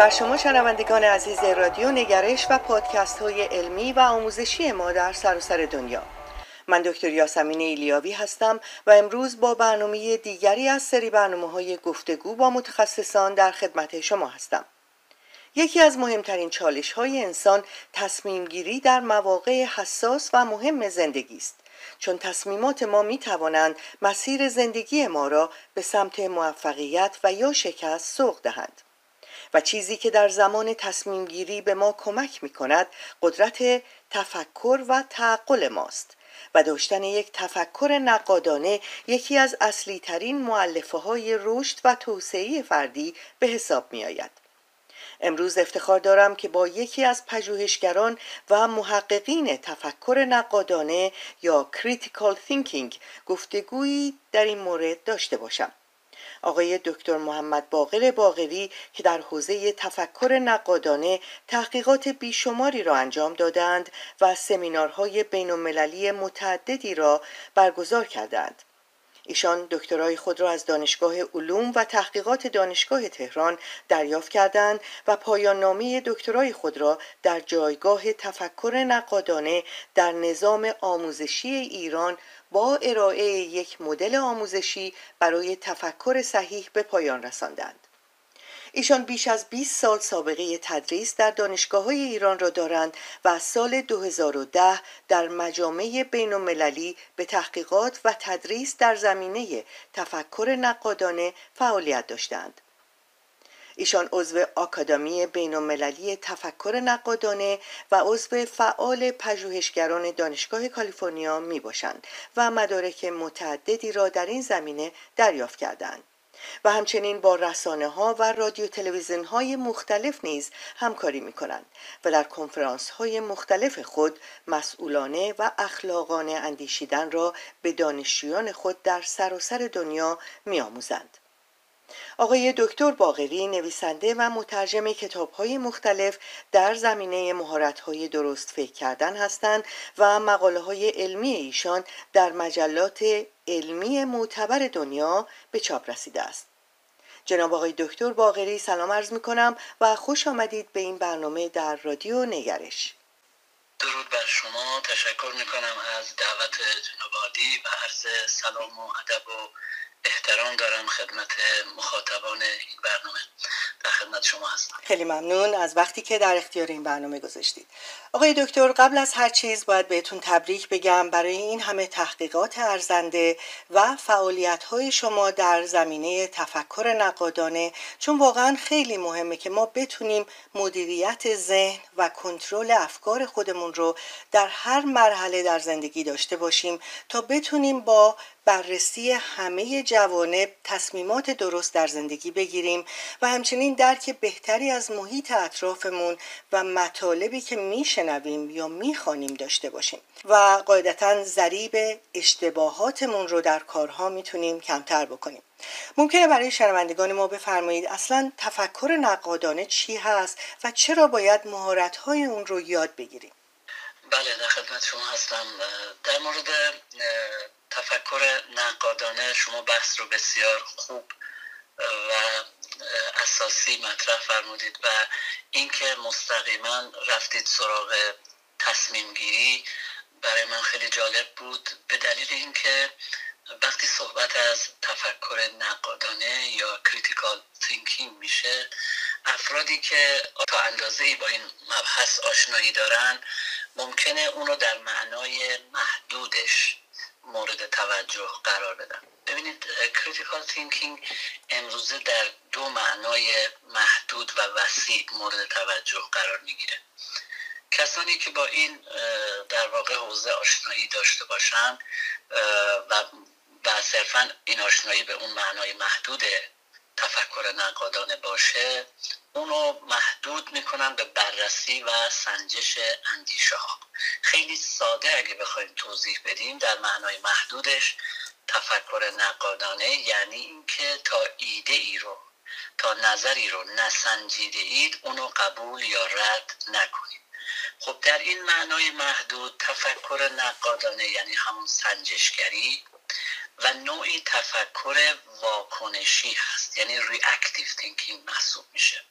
بر شما شنوندگان عزیز رادیو نگرش و پادکست های علمی و آموزشی ما در سراسر سر دنیا. من دکتر یاسمین ایلیاوی هستم و امروز با برنامه دیگری از سری برنامه های گفتگو با متخصصان در خدمت شما هستم. یکی از مهمترین چالش های انسان تصمیم گیری در مواقع حساس و مهم زندگی است. چون تصمیمات ما می توانند مسیر زندگی ما را به سمت موفقیت و یا شکست سوق دهند. و چیزی که در زمان تصمیم گیری به ما کمک می کند قدرت تفکر و تعقل ماست و داشتن یک تفکر نقادانه یکی از اصلی ترین معلفه های رشد و توسعه فردی به حساب می آید. امروز افتخار دارم که با یکی از پژوهشگران و محققین تفکر نقادانه یا Critical Thinking گفتگویی در این مورد داشته باشم. آقای دکتر محمد باقر باقری که در حوزه تفکر نقادانه تحقیقات بیشماری را انجام دادند و سمینارهای بین متعددی را برگزار کردند. ایشان دکترای خود را از دانشگاه علوم و تحقیقات دانشگاه تهران دریافت کردند و پایان نامه دکترای خود را در جایگاه تفکر نقادانه در نظام آموزشی ایران با ارائه یک مدل آموزشی برای تفکر صحیح به پایان رساندند. ایشان بیش از 20 سال سابقه تدریس در دانشگاه های ایران را دارند و از سال 2010 در مجامع بین المللی به تحقیقات و تدریس در زمینه تفکر نقادانه فعالیت داشتند. ایشان عضو آکادمی بین المللی تفکر نقادانه و عضو فعال پژوهشگران دانشگاه کالیفرنیا می باشند و مدارک متعددی را در این زمینه دریافت کردند. و همچنین با رسانه ها و رادیو تلویزیون های مختلف نیز همکاری می کنند و در کنفرانس های مختلف خود مسئولانه و اخلاقانه اندیشیدن را به دانشجویان خود در سراسر سر دنیا می آموزند. آقای دکتر باغری نویسنده و مترجم کتاب های مختلف در زمینه مهارت های درست فکر کردن هستند و مقاله های علمی ایشان در مجلات علمی معتبر دنیا به چاپ رسیده است. جناب آقای دکتر باغری سلام عرض می کنم و خوش آمدید به این برنامه در رادیو نگرش. درود بر شما تشکر می کنم از دعوت جناب و عرض سلام و ادب و احترام دارم خدمت مخاطبان این برنامه. در خدمت شما هستم. خیلی ممنون از وقتی که در اختیار این برنامه گذاشتید. آقای دکتر قبل از هر چیز باید بهتون تبریک بگم برای این همه تحقیقات ارزنده و فعالیت های شما در زمینه تفکر نقادانه چون واقعا خیلی مهمه که ما بتونیم مدیریت ذهن و کنترل افکار خودمون رو در هر مرحله در زندگی داشته باشیم تا بتونیم با بررسی همه جوانب تصمیمات درست در زندگی بگیریم و همچنین درک بهتری از محیط اطرافمون و مطالبی که میشنویم یا می‌خوانیم داشته باشیم و قاعدتا ضریب اشتباهاتمون رو در کارها می‌تونیم کمتر بکنیم. ممکنه برای شنوندگان ما بفرمایید اصلا تفکر نقادانه چی هست و چرا باید مهارت‌های اون رو یاد بگیریم؟ بله در خدمت شما هستم. در مورد تفکر نقادانه شما بحث رو بسیار خوب و اساسی مطرح فرمودید و اینکه مستقیما رفتید سراغ تصمیم گیری برای من خیلی جالب بود. به دلیل اینکه وقتی صحبت از تفکر نقادانه یا critical thinking میشه افرادی که تا اندازه با این مبحث آشنایی دارن ممکنه اونو در معنای محدودش مورد توجه قرار بدن ببینید critical thinking امروزه در دو معنای محدود و وسیع مورد توجه قرار می‌گیره. کسانی که با این در واقع حوزه آشنایی داشته باشن و و صرفا این آشنایی به اون معنای محدود تفکر نقادانه باشه اونو محدود می‌کنن به بررسی و سنجش اندیشه ها خیلی ساده اگه بخوایم توضیح بدیم در معنای محدودش تفکر نقادانه یعنی اینکه تا ایده ای رو تا نظری رو نسنجیده اید اونو قبول یا رد نکنید. خب در این معنای محدود تفکر نقادانه یعنی همون سنجشگری و نوعی تفکر واکنشی هست یعنی reactive thinking محسوب میشه.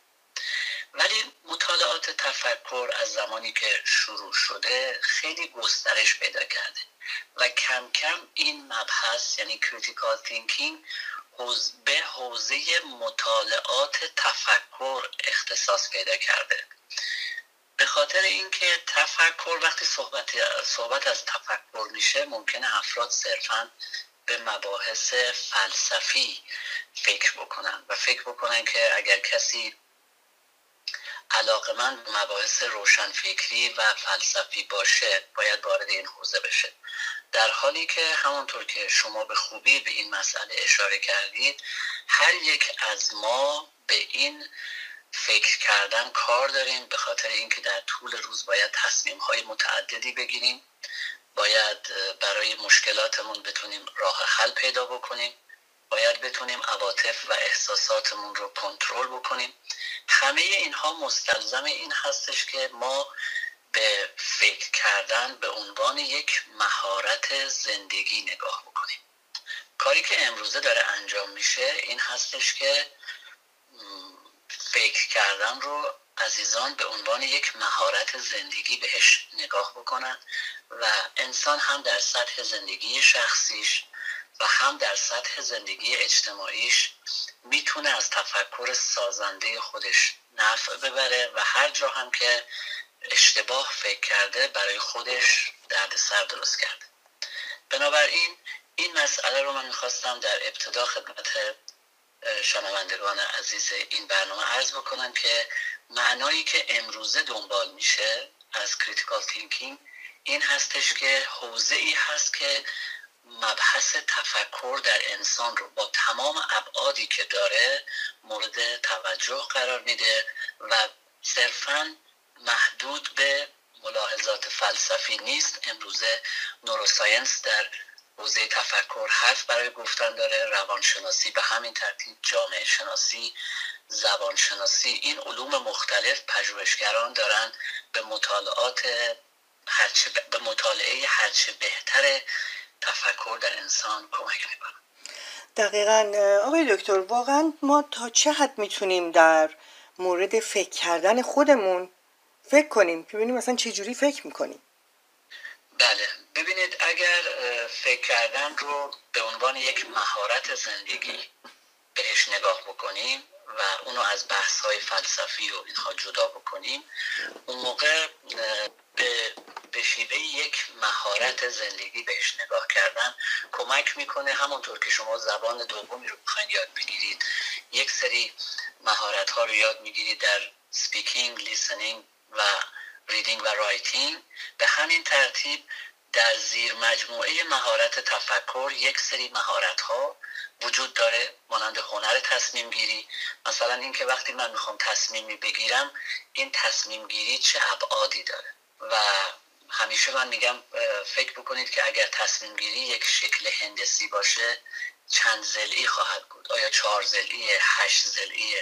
ولی مطالعات تفکر از زمانی که شروع شده خیلی گسترش پیدا کرده. و کم کم این مبحث یعنی critical thinking به حوزه مطالعات تفکر اختصاص پیدا کرده. به خاطر اینکه تفکر وقتی صحبت, صحبت از تفکر میشه ممکنه افراد صرفا به مباحث فلسفی فکر بکنن. و فکر بکنن که اگر کسی علاقه من به مباحث روشنفکری و فلسفی باشه باید وارد این حوزه بشه. در حالی که همونطور که شما به خوبی به این مسئله اشاره کردید هر یک از ما به این فکر کردن کار داریم به خاطر اینکه در طول روز باید تصمیم های متعددی بگیریم باید برای مشکلاتمون بتونیم راه حل پیدا بکنیم باید بتونیم عواطف و احساساتمون رو کنترل بکنیم. همه اینها مستلزم این هستش که ما به فکر کردن به عنوان یک مهارت زندگی نگاه بکنیم. کاری که امروزه داره انجام میشه این هستش که فکر کردن رو عزیزان به عنوان یک مهارت زندگی بهش نگاه بکنن و انسان هم در سطح زندگی شخصیش و هم در سطح زندگی اجتماعیش می‌تونه از تفکر سازنده خودش نفع ببره و هر جا هم که اشتباه فکر کرده برای خودش درد سر درست کرده. بنابراین این مسئله رو من می‌خواستم در ابتدا خدمت شنوندگان عزیز این برنامه عرض بکنم که معنایی که امروزه دنبال میشه از critical thinking این هستش که حوزه ای هست که مبحث تفکر در انسان رو با تمام ابعادی که داره مورد توجه قرار میده و صرفا محدود به ملاحظات فلسفی نیست. امروزه neuroscience در حوزه تفکر حرف برای گفتن داره روانشناسی به همین ترتیب جامعه شناسی زبان شناسی این علوم مختلف پژوهشگران دارن به مطالعات هرچه به مطالعه هرچه بهتر تفکر در انسان کمک می‌کنن دقیقا آقای دکتر واقعا ما تا چه حد می‌تونیم در مورد فکر کردن خودمون فکر کنیم؟ که ببینیم مثلا چه جوری فکر می‌کنیم. بله ببینید اگر فکر کردن رو به عنوان یک مهارت زندگی بهش نگاه بکنیم و اونو از بحث های فلسفی و اینها جدا بکنیم اون موقع به شیوه یک مهارت زندگی بهش نگاه کردن کمک می‌کنه. همونطور که شما زبان دومی رو بخواید یاد بگیرید یک سری مهارت ها رو یاد می‌گیرید در speaking listening و reading و writing به همین ترتیب در زیر مجموعه مهارت تفکر یک سری مهارت ها وجود داره مانند هنر تصمیم گیری. مثلا اینکه وقتی من می‌خوام تصمیمی بگیرم این تصمیم گیری چه ابعادی داره؟ و همیشه من میگم فکر بکنید که اگر تصمیم گیری یک شکل هندسی باشه چند زلی خواهد بود؟ آیا چهار زلی هشت زلی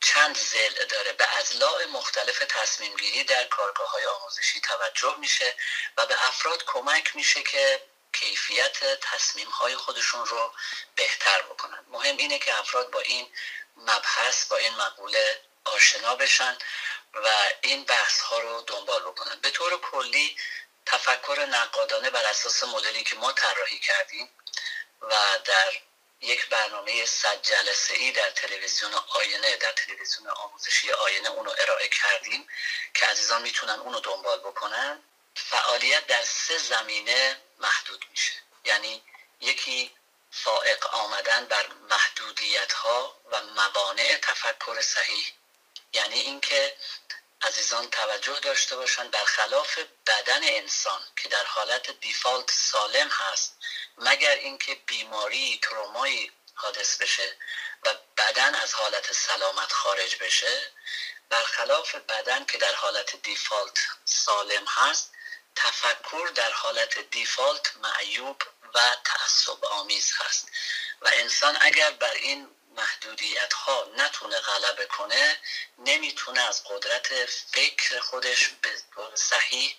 چند زل داره؟ به ازلاع مختلف تصمیم گیری در کارگاه های آموزشی توجه میشه و به افراد کمک میشه که کیفیت تصمیم های خودشون رو بهتر بکنن. مهم اینه که افراد با این مبحث با این مقوله آشنا بشن. و این بحث ها رو دنبال بکنن به طور کلی تفکر نقادانه بر اساس مدلی که ما طراحی کردیم و در یک برنامه صد جلسه ای در تلویزیون آینه در تلویزیون آموزشی آینه اونو ارائه کردیم که عزیزان می‌تونن اونو دنبال بکنن. فعالیت در سه زمینه محدود میشه. یعنی یکی فائق آمدن بر محدودیت ها و موانع تفکر صحیح. یعنی اینکه عزیزان توجه داشته باشند برخلاف بدن انسان که در حالت دیفالت سالم هست مگر اینکه بیماری ترومایی حادث بشه و بدن از حالت سلامت خارج بشه؟ برخلاف بدن که در حالت دیفالت سالم هست تفکر در حالت دیفالت معیوب و تعصب آمیز هست. و انسان اگر بر این محدودیت ها نتونه غلبه کنه نمی‌تونه از قدرت فکر خودش به صحیح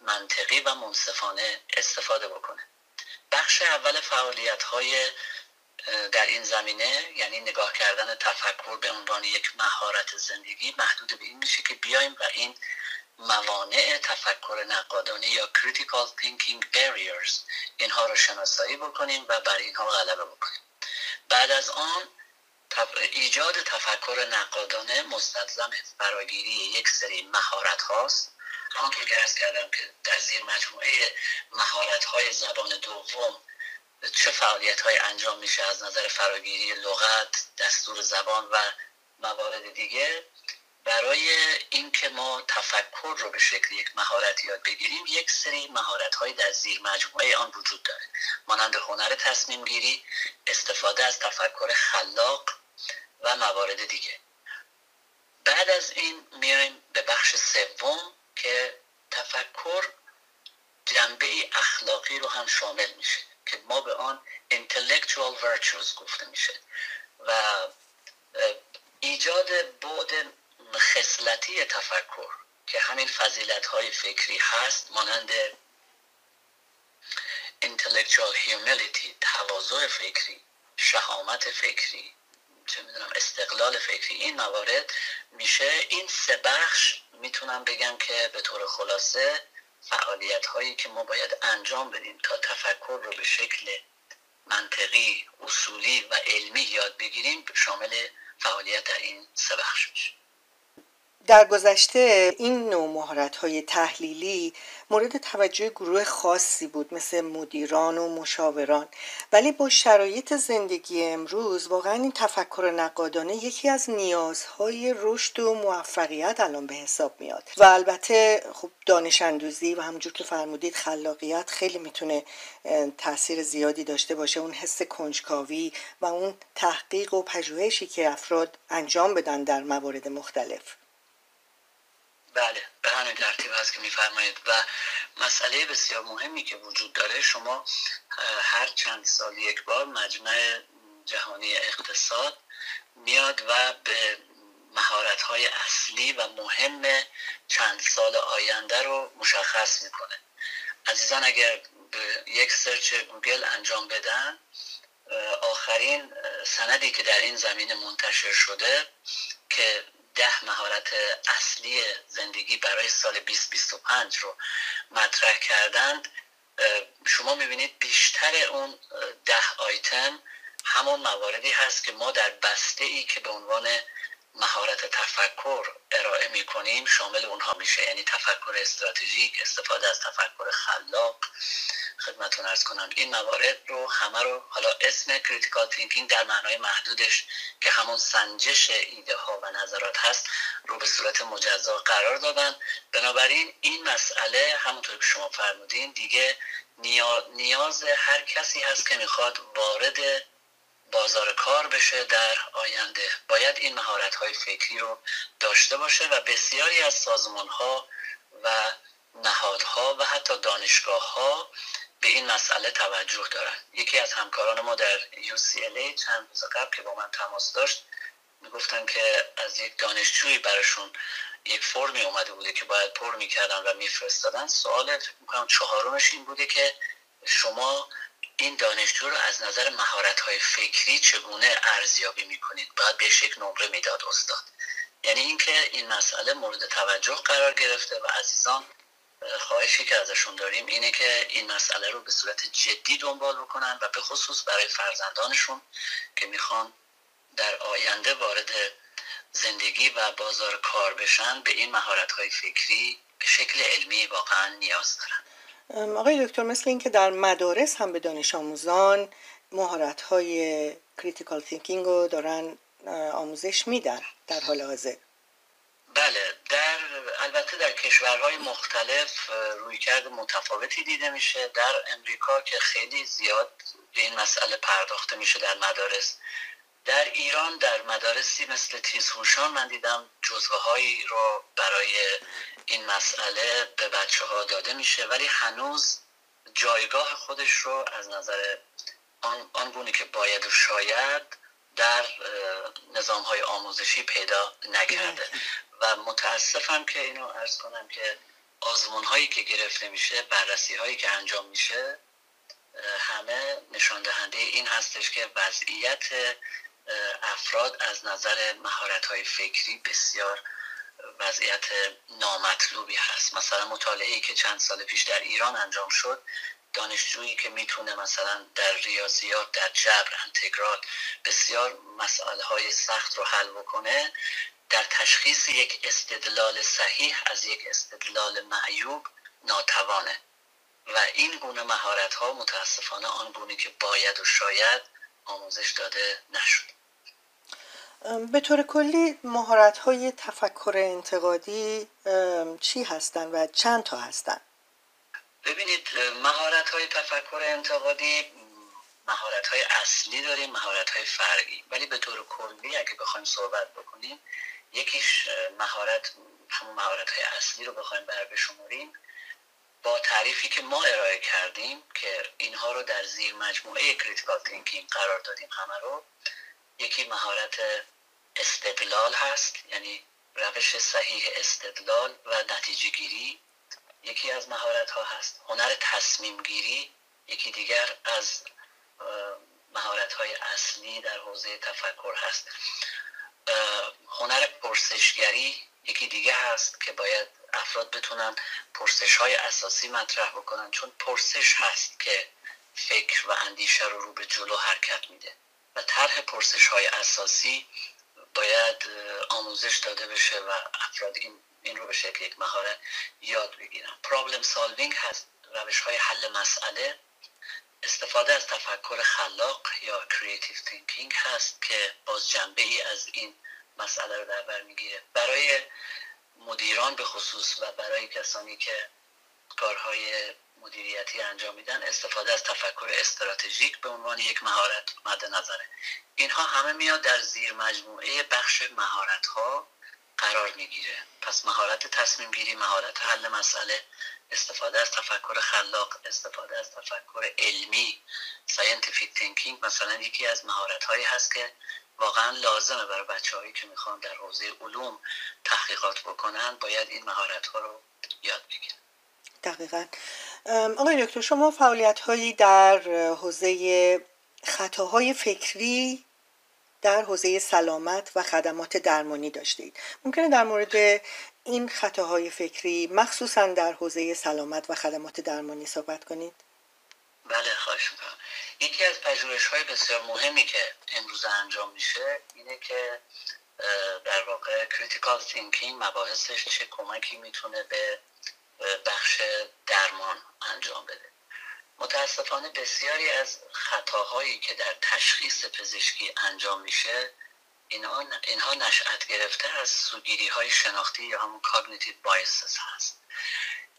منطقی و منصفانه استفاده بکنه. بخش اول فعالیت های در این زمینه یعنی نگاه کردن تفکر به عنوان یک مهارت زندگی محدود به این میشه که بیایم و این موانع تفکر نقادانه یا critical thinking barriers اینها رو شناسایی بکنیم و بر اینها غلبه بکنیم. بعد از آن ایجاد تفکر نقادانه مستلزم فراگیری یک سری مهارت هاست. همونطور که ارز کردم که در زیر مجموعه مهارت های زبان دوم چه فعالیت های انجام میشه از نظر فراگیری لغت دستور زبان و موارد دیگه. برای اینکه ما تفکر رو به شکل یک مهارت یاد بگیریم یک سری مهارت های در زیر مجموعه آن وجود داره. مانند هنر تصمیم گیری استفاده از تفکر خلاق و موارد دیگه. بعد از این میایم به بخش سوم که تفکر جنبه اخلاقی رو هم شامل میشه که ما به آن intellectual virtues گفته میشه. و ایجاد بعد خصلتی تفکر که همین فضیلت های فکری هست مانند intellectual humility تواضع فکری شهامت فکری چه می‌دونم استقلال فکری این موارد میشه. این سه بخش می‌تونم بگم که به طور خلاصه فعالیت هایی که ما باید انجام بدیم تا تفکر رو به شکل منطقی اصولی و علمی یاد بگیریم شامل فعالیت در این سه بخش میشه. در گذشته این نوع مهارت های تحلیلی مورد توجه گروه خاصی بود مثل مدیران و مشاوران. ولی با شرایط زندگی امروز واقعا این تفکر نقادانه یکی از نیازهای رشد و موفقیت الان به حساب میاد. و البته خب دانش اندوزی و همونجور که فرمودید خلاقیت خیلی می‌تونه تاثیر زیادی داشته باشه. اون حس کنجکاوی و اون تحقیق و پژوهشی که افراد انجام بدن در موارد مختلف. بله به همین ترتیب هست که میفرمایید. و مسئله بسیار مهمی که وجود داره شما هر چند سال یک بار مجمع جهانی اقتصاد میاد و به مهارت های اصلی و مهم چند سال آینده رو مشخص می‌کنه. عزیزان اگر یک search گوگل انجام بدن آخرین سندی که در این زمینه منتشر شده که ده مهارت اصلی زندگی برای سال 2025 رو مطرح کردند. شما می‌بینید بیشتر اون ده آیتم همون مواردی هست که ما در بسته ای که به عنوان مهارت تفکر ارائه می‌کنیم شامل اونها میشه. یعنی تفکر استراتژیک استفاده از تفکر خلاق. خدمتون عرض کنم این موارد رو همه رو حالا اسم critical thinking در معنای محدودش که همون سنجش ایده ها و نظرات هست رو به صورت مجزا قرار دادن. بنابراین این مسئله همونطور که شما فرمودین دیگه نیاز هر کسی هست که می‌خواد وارد بازار کار بشه در آینده. باید این مهارت های فکری رو داشته باشه و بسیاری از سازمان ها و نهادها و حتی دانشگاه ها به این مسئله توجه دارن. یکی از همکاران ما در UCLA چند روز قبل که با من تماس داشت می‌گفتن که از یک دانشجویی براشون یک فرمی اومده بوده که باید پر می‌کردن و میفرستادن. سوال می‌کنم چهارمش این بوده که شما این دانشجو رو از نظر مهارت های فکری چگونه ارزیابی می‌کنید؟ باید بهش یک نمره می‌داد استاد. یعنی اینکه این مسئله مورد توجه قرار گرفته و عزیزان خواهشی که ازشون داریم اینه که این مسئله رو به صورت جدی دنبال بکنن و به خصوص برای فرزندانشون که می‌خوان در آینده وارد زندگی و بازار کار بشن به این مهارت های فکری به شکل علمی واقعا نیاز دارن. آقای دکتر مثل اینکه در مدارس هم به دانش آموزان مهارت های critical thinking رو دارن آموزش میدن در حال حاضر. بله در البته در کشورهای مختلف رویکرد متفاوتی دیده میشه. در امریکا که خیلی زیاد به این مسئله پرداخته میشه در مدارس. در ایران در مدارسی مثل تیزهوشان من دیدم جزوه هایی رو برای این مسئله به بچه ها داده میشه ولی هنوز جایگاه خودش رو از نظر آن, آن که باید و شاید در نظام های آموزشی پیدا نکرده. و متاسفم که اینو ارز کنم که آزمون هایی که گرفته میشه بررسی هایی که انجام میشه همه نشان دهنده این هستش که وضعیت افراد از نظر مهارت های فکری بسیار وضعیت نامطلوبی هست. مثلا مطالعه که چند سال پیش در ایران انجام شد دانشجویی که می‌تونه مثلا در ریاضیات در جبر انتگرال بسیار مسئله های سخت رو حل بکنه در تشخیص یک استدلال صحیح از یک استدلال معیوب ناتوانه. و این گونه مهارت ها متاسفانه آن گونه که باید و شاید آموزش داده نشد. به طور کلی مهارت های تفکر انتقادی چی هستند و چند تا هستند ببینید مهارت های تفکر انتقادی مهارت های اصلی داریم مهارت های فرعی. ولی به طور کلی اگه بخوایم صحبت بکنیم یکیش مهارت همون مهارت های اصلی رو بخوایم بر بشماریم با تعریفی که ما ارائه کردیم که اینها رو در زیر مجموعه critical thinking قرار دادیم همه رو یکی مهارت استدلال هست یعنی روش صحیح استدلال و نتیجه گیری یکی از مهارت ها هست. هنر تصمیم گیری یکی دیگر از مهارت های اصلی در حوزه تفکر هست. هنر پرسشگری یکی دیگه هست که باید افراد بتونن پرسش های اساسی مطرح بکنن چون پرسش هست که فکر و اندیشه رو رو به جلو حرکت میده. و طرح پرسش های اساسی باید آموزش داده بشه و افراد این, این رو به شکل یک مهارت یاد بگیرن. problem solving هست روش های حل مسئله. استفاده از تفکر خلاق یا creative thinking هست که باز جنبه ای از این مسئله رو در بر می‌گیره. برای مدیران به خصوص و برای کسانی که کارهای مدیریتی انجام میدن استفاده از تفکر استراتژیک به عنوان یک مهارت مد نظره. اینها همه میاد در زیر مجموعه بخش مهارت ها قرار می‌گیره. پس مهارت تصمیم گیری مهارت حل مسئله استفاده از تفکر خلاق استفاده از تفکر علمی scientific thinking مثلا یکی از مهارت هایی هست که واقعا لازمه برای بچه هایی که می‌خوان در حوزه علوم تحقیقات بکنن باید این مهارت ها رو یاد بگیرن. دقیقا. آقای دکتر شما فعالیت هایی در حوزه خطاهای فکری در حوزه سلامت و خدمات درمانی داشتید. ممکنه در مورد این خطاهای فکری مخصوصا در حوزه سلامت و خدمات درمانی صحبت کنید؟ بله خواهش می‌کنم. یکی از پژوهش های بسیار مهمی که امروز انجام میشه اینه که در واقع critical thinking مباحثش چه کمکی می‌تونه به بخش درمان انجام بده. متاسفانه بسیاری از خطاهایی که در تشخیص پزشکی انجام میشه اینها, اینها نشأت گرفته از سوگیری های شناختی یا همون کاگنیتیو بایسز هست.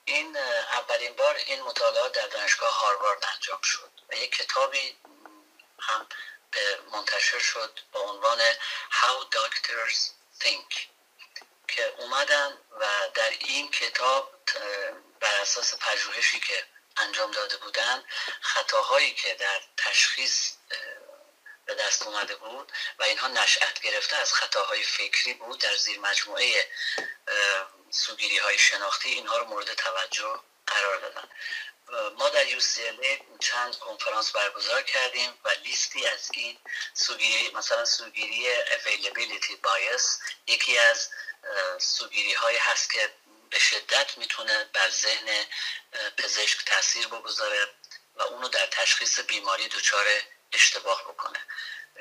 این اولین بار این مطالعات در دانشگاه هاروارد انجام شد و یک کتابی هم منتشر شد با عنوان How Doctors Think که اومدن و در این کتاب بر اساس پژوهشی که انجام داده بودن خطاهایی که در تشخیص به دست اومده بود و اینها نشأت گرفته از خطاهای فکری بود در زیر مجموعه سوگیری های شناختی اینها رو مورد توجه قرار دادن. ما در UCLA چند کنفرانس برگزار کردیم و لیستی از این سوگیری مثلا سوگیری availability bias یکی از سوگیری های هست که به شدت می‌تونه بر ذهن پزشک تاثیر بگذاره و اونو در تشخیص بیماری دچار اشتباه بکنه.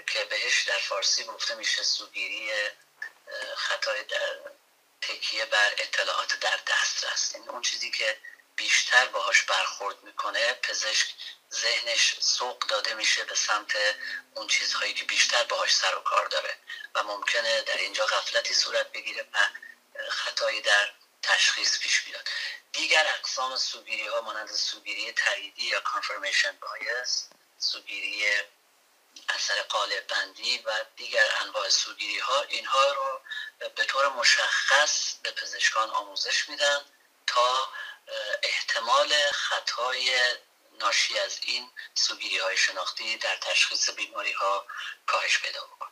که بهش در فارسی گفته میشه سوگیری خطای در تکیه بر اطلاعات در دسترس. یعنی اون چیزی که بیشتر باهاش برخورد می‌کنه پزشک ذهنش سوق داده میشه به سمت اون چیزهایی که بیشتر باهاش سر و کار داره و ممکنه در اینجا غفلتی صورت بگیره و خطایی در تشخیص پیش بیاد. دیگر اقسام سوگیری ها مانند سوگیری تاییدی یا کانفرمیشن بایس سوگیری اثر قالب بندی و دیگر انواع سوگیری ها اینها رو به طور مشخص به پزشکان آموزش میدن تا احتمال خطای ناشی از این سوگیری های شناختی در تشخیص بیماری ها کاهش پیدا بکنه.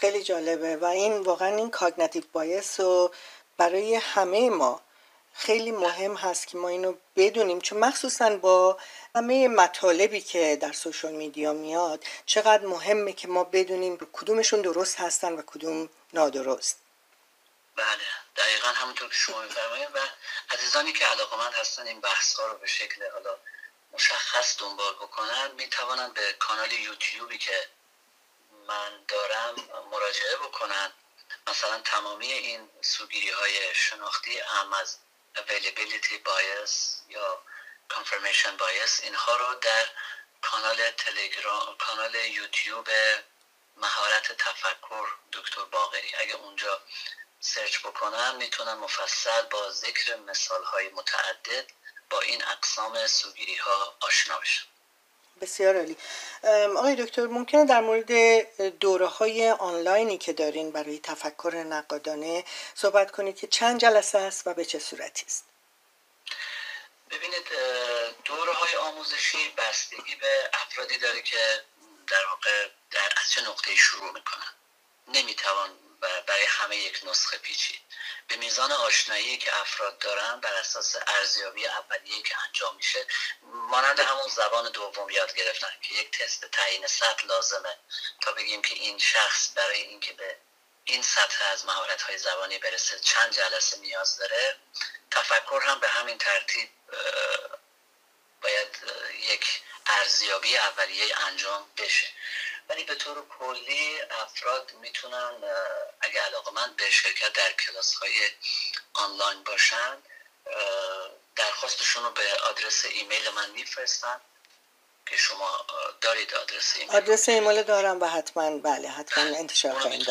خیلی جالبه و این واقعا این کاگناتیو بایس رو برای همه ما. خیلی مهم هست که ما اینو بدونیم چون مخصوصا با همه مطالبی که در سوشال میدیا میاد چقدر مهمه که ما بدونیم کدومشون درست هستن و کدوم نادرست. بله دقیقا همونطور که شما میفرمایید و عزیزانی که علاقمند هستن این بحث ها رو به شکل حالا مشخص دنبال بکنن می‌توانن به کانال یوتیوبی که من دارم مراجعه بکنن. مثلا تمامی این سوگیری های شناختی اهم از availability bias یا confirmation bias اینها رو در کانال تلگرام کانال یوتیوب مهارت تفکر دکتر باقری. اگه اونجا سرچ بکنن می‌تونن مفصل با ذکر مثال های متعدد با این اقسام سوگیری ها آشنا بشن بسیار عالی. آقای دکتر ممکنه در مورد دوره های آنلاینی که دارین برای تفکر نقادانه صحبت کنید که چند جلسه است و به چه صورتی است؟ ببینید دوره های آموزشی بستگی به افرادی داره که در واقع در از چه نقطه شروع می‌کنن. نمی‌توان برای همه یک نسخه پیچید. به میزان آشنایی که افراد دارن بر اساس ارزیابی اولیه که انجام میشه مانند همون زبان دوم یاد گرفتن که یک تست تعیین سطح لازمه تا بگیم که این شخص برای اینکه به این سطح از مهارت های زبانی برسه چند جلسه نیاز داره تفکر هم به همین ترتیب باید یک ارزیابی اولیه انجام بشه. ولی به طور کلی افراد می‌تونن اگه علاقه‌مند به شرکت در کلاس های آنلاین باشن درخواستشون رو به آدرس ایمیل من میفرستن که شما دارید آدرس ایمیل آدرس ایمیل دارم و حتما بله حتما بله. انتشار خواهیم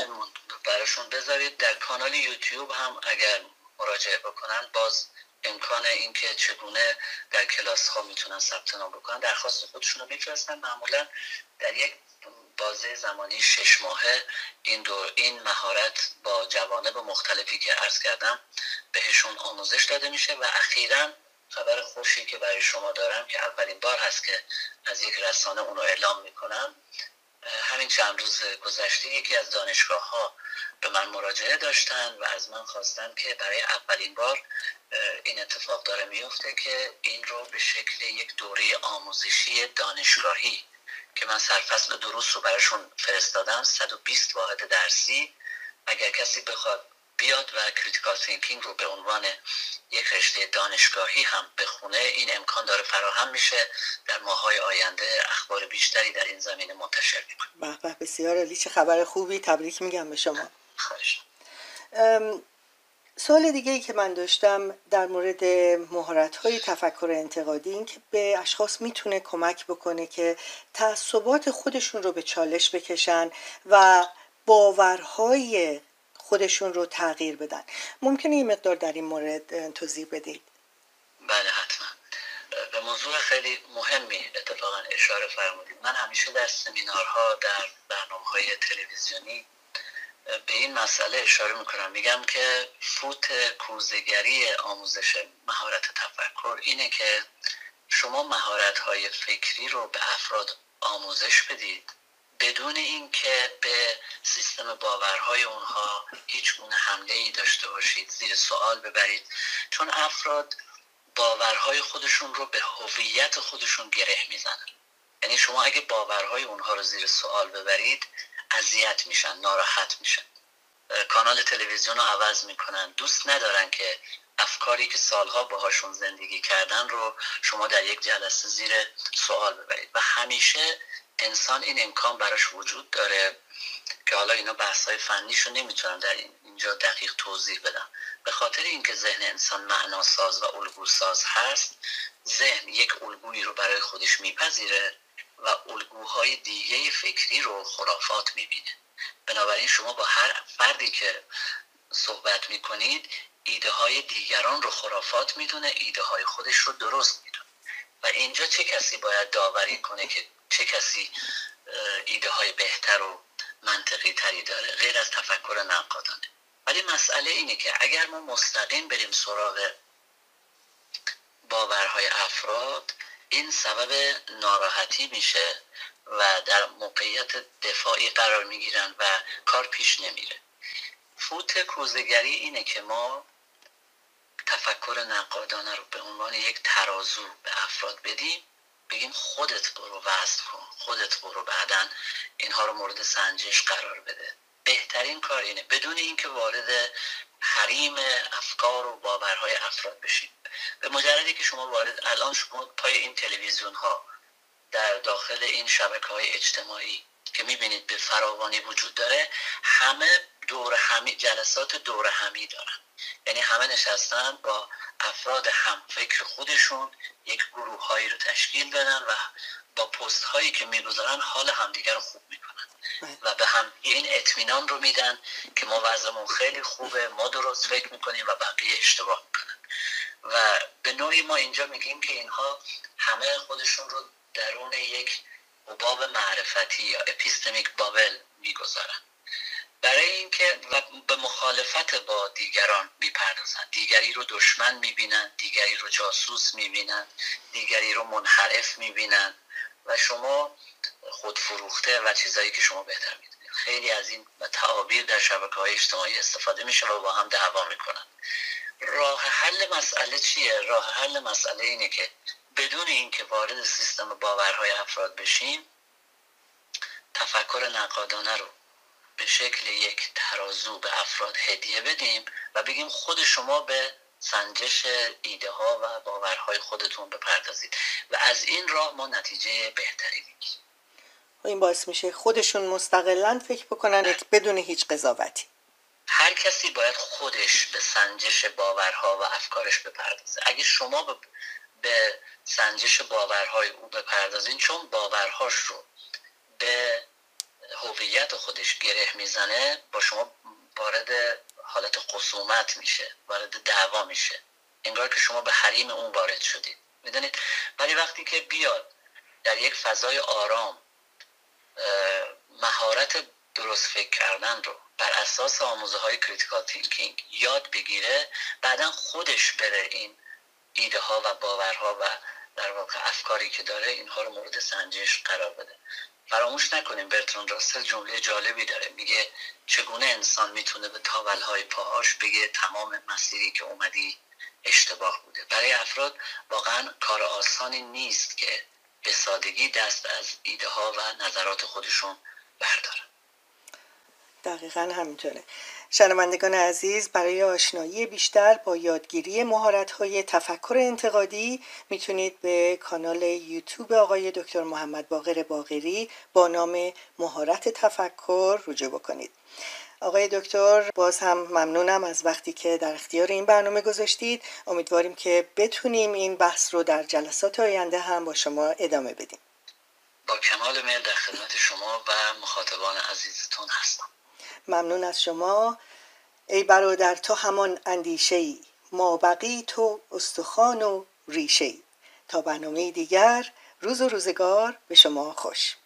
براشون بذارید. در کانال یوتیوب هم اگر مراجعه بکنن باز امکان اینکه چگونه در کلاس ها می‌تونن ثبت نام بکنن درخواست خودشون رو میفرستن. معمولا در یک بازه زمانی شش ماهه. این دور این مهارت با جوانب مختلفی که عرض کردم بهشون آموزش داده میشه و اخیرا خبر خوشی که برای شما دارم که اولین بار هست که از یک رسانه اونو اعلام می‌کنم. همین چند روز گذشته یکی از دانشگاه ها به من مراجعه داشتن و از من خواستن که برای اولین بار این اتفاق داره میفته که این رو به شکل یک دوره آموزشی دانشگاهی که من سرفصل دروس رو براشون فرستادم 120 واحد درسی. اگر کسی بخواد بیاد و critical thinking رو به عنوان یک رشته دانشگاهی هم بخونه این امکان داره فراهم میشه. در ماهای آینده اخبار بیشتری در این زمینه منتشر می‌کنه به بسیار علی چه خبر خوبی تبریک میگم به شما. خواهش. سوال دیگه ای که من داشتم در مورد مهارت های تفکر انتقادی این که به اشخاص می‌تونه کمک بکنه که تعصبات خودشون رو به چالش بکشن و باورهای خودشون رو تغییر بدن. ممکنه یه مقدار در این مورد توضیح بدید؟ بله حتما. به موضوع خیلی مهمی اتفاقا اشاره فرمودید. من همیشه در سمینارها در برنامه های تلویزیونی به این مسئله اشاره می‌کنم. میگم که فوت کوزگری آموزش مهارت تفکر اینه که شما مهارت های فکری رو به افراد آموزش بدید بدون اینکه به سیستم باورهای اونها هیچ گونه حمله ای داشته باشید زیر سوال ببرید. چون افراد باورهای خودشون رو به هویت خودشون گره می‌زنن. یعنی شما اگه باورهای اونها رو زیر سوال ببرید اذیت میشن ناراحت میشن. کانال تلویزیون رو عوض می‌کنن. دوست ندارن که افکاری که سالها باهاشون زندگی کردن رو شما در یک جلسه زیر سوال ببرید. و همیشه انسان این امکان براش وجود داره که حالا اینا بحث های فنیشو نمی‌تونم در اینجا دقیق توضیح بدم. به خاطر اینکه ذهن انسان معناساز و الگوساز هست ذهن یک الگویی رو برای خودش میپذیره و الگوهای دیگه فکری رو خرافات می‌بینه. بنابراین شما با هر فردی که صحبت می‌کنید ایده های دیگران رو خرافات می‌دونه ایده های خودش رو درست می‌دونه. و اینجا چه کسی باید داوری کنه که چه کسی ایده های بهتر و منطقی تری داره؟ غیر از تفکر نقادانه ولی مسئله اینه که اگر ما مستقیم بریم سراغ باورهای افراد این سبب ناراحتی میشه و در موقعیت دفاعی قرار می‌گیرن و کار پیش نمیره. فوت کوزگری اینه که ما تفکر نقادانه رو به عنوان یک ترازو به افراد بدیم بگیم خودت برو وزن کن خودت برو بعدا اینها رو مورد سنجش قرار بده. بهترین کار اینه بدون اینکه وارد حریم افکار و باورهای افراد بشیم. به مجردی که شما وارد الان شما پای این تلویزیون ها در داخل این شبکه های اجتماعی که می‌بینید به فراوانی وجود داره همه دور همی جلسات دور همی دارن. یعنی همه نشستن با افراد هم فکر خودشون یک گروه هایی رو تشکیل دادن و با پست هایی که می‌گذارن حال همدیگر رو خوب می‌کنن. بله. و به هم این اطمینان رو میدن که ما وضعمون خیلی خوبه ما درست فکر می‌کنیم و بقیه اشتباه می‌کنن. و به نوعی ما اینجا میگیم که اینها همه خودشون رو درون یک حباب معرفتی یا اپیستمیک بابل می‌گذارن. برای اینکه به مخالفت با دیگران می‌پردازن. دیگری رو دشمن می‌بینن دیگری رو جاسوس می‌بینن دیگری رو منحرف می‌بینن و شما خود فروخته و چیزایی که شما بهتر می‌دونید. خیلی از این تعابیر در شبکه های اجتماعی استفاده میشه و با هم دعوا می‌کنن. راه حل مسئله چیه؟ راه حل مسئله اینه که بدون اینکه وارد سیستم باورهای افراد بشیم تفکر نقادانه رو به شکل یک ترازو به افراد هدیه بدیم و بگیم خود شما به سنجش ایده ها و باورهای خودتون بپردازید و از این راه ما نتیجه بهتری می‌گیریم خب این باعث میشه خودشون مستقلا فکر بکنن بله. بدون هیچ قضاوتی هر کسی باید خودش به سنجش باورها و افکارش بپردازه. اگه شما به سنجش باورهای او بپردازین چون باورهاش رو به هویت خودش گره می‌زنه با شما وارد حالت خصومت میشه وارد دعوا میشه. انگار که شما به حریم اون وارد شدید. می‌دونید؟ ولی وقتی که بیاد در یک فضای آرام مهارت درست فکر کردن رو بر اساس آموزه های critical thinking یاد بگیره بعدا خودش بره این ایده ها و باورها و در واقع افکاری که داره اینها رو مورد سنجش قرار بده. فراموش نکنیم برتران راسل جمله جالبی داره. میگه چگونه انسان می‌تونه به تاولهای پاهاش بگه تمام مسیری که اومدی اشتباه بوده. برای افراد واقعا کار آسانی نیست که به سادگی دست از ایده ها و نظرات خودشون بردارن. دقیقا همینطوره. شنوندگان عزیز برای آشنایی بیشتر با یادگیری مهارت‌های تفکر انتقادی می‌تونید به کانال یوتیوب آقای دکتر محمد باقر باقری با نام مهارت تفکر رجوع بکنید. آقای دکتر باز هم ممنونم از وقتی که در اختیار این برنامه گذاشتید. امیدواریم که بتونیم این بحث رو در جلسات آینده هم با شما ادامه بدیم. با کمال میل در خدمت شما و مخاطبان عزیزتون هستم. ممنون از شما. ای برادر تو همان اندیشه ای ما بقی تو استخوان و ریشه ای تا برنامه دیگر روز و روزگار به شما خوش.